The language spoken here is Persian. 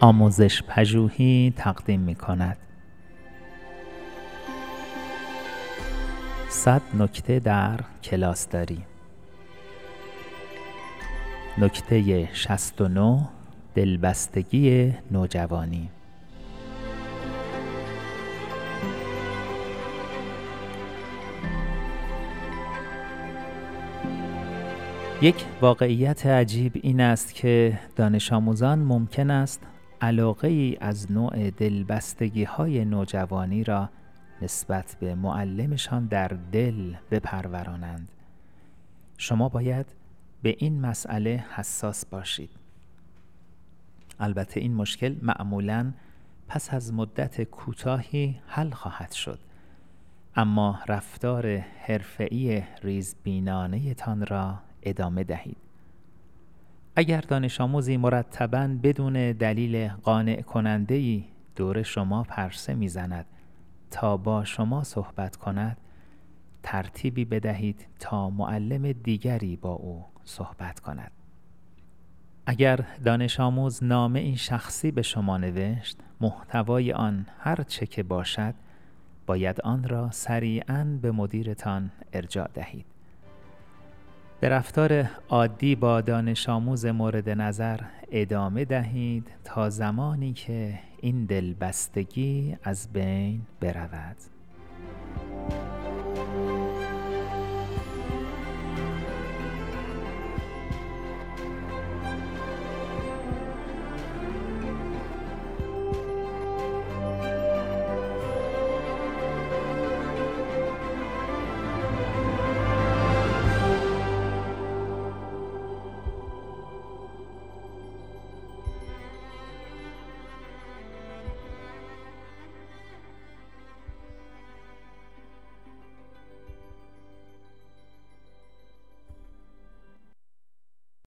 آموزش پژوهی تقدیم می کند. صد نکته در کلاسداری نکته 69 دلبستگی نوجوانی یک واقعیت عجیب این است که دانش آموزان ممکن است علاقه ای از نوع دلبستگی های نوجوانی را نسبت به معلمشان در دل بپرورانند. شما باید به این مسئله حساس باشید. البته این مشکل معمولا پس از مدت کوتاهی حل خواهد شد. اما رفتار حرفه‌ای ریزبینانه تان را ادامه دهید. اگر دانش آموزی مرتبا بدون دلیل قانع کننده ای دور شما پرسه می‌زند تا با شما صحبت کند ترتیبی بدهید تا معلم دیگری با او صحبت کند. اگر دانش آموز نامه این شخصی به شما نوشت محتوای آن هر چه که باشد باید آن را سریعا به مدیرتان ارجاع دهید. به رفتار عادی با دانش آموز مورد نظر ادامه دهید تا زمانی که این دلبستگی از بین برود.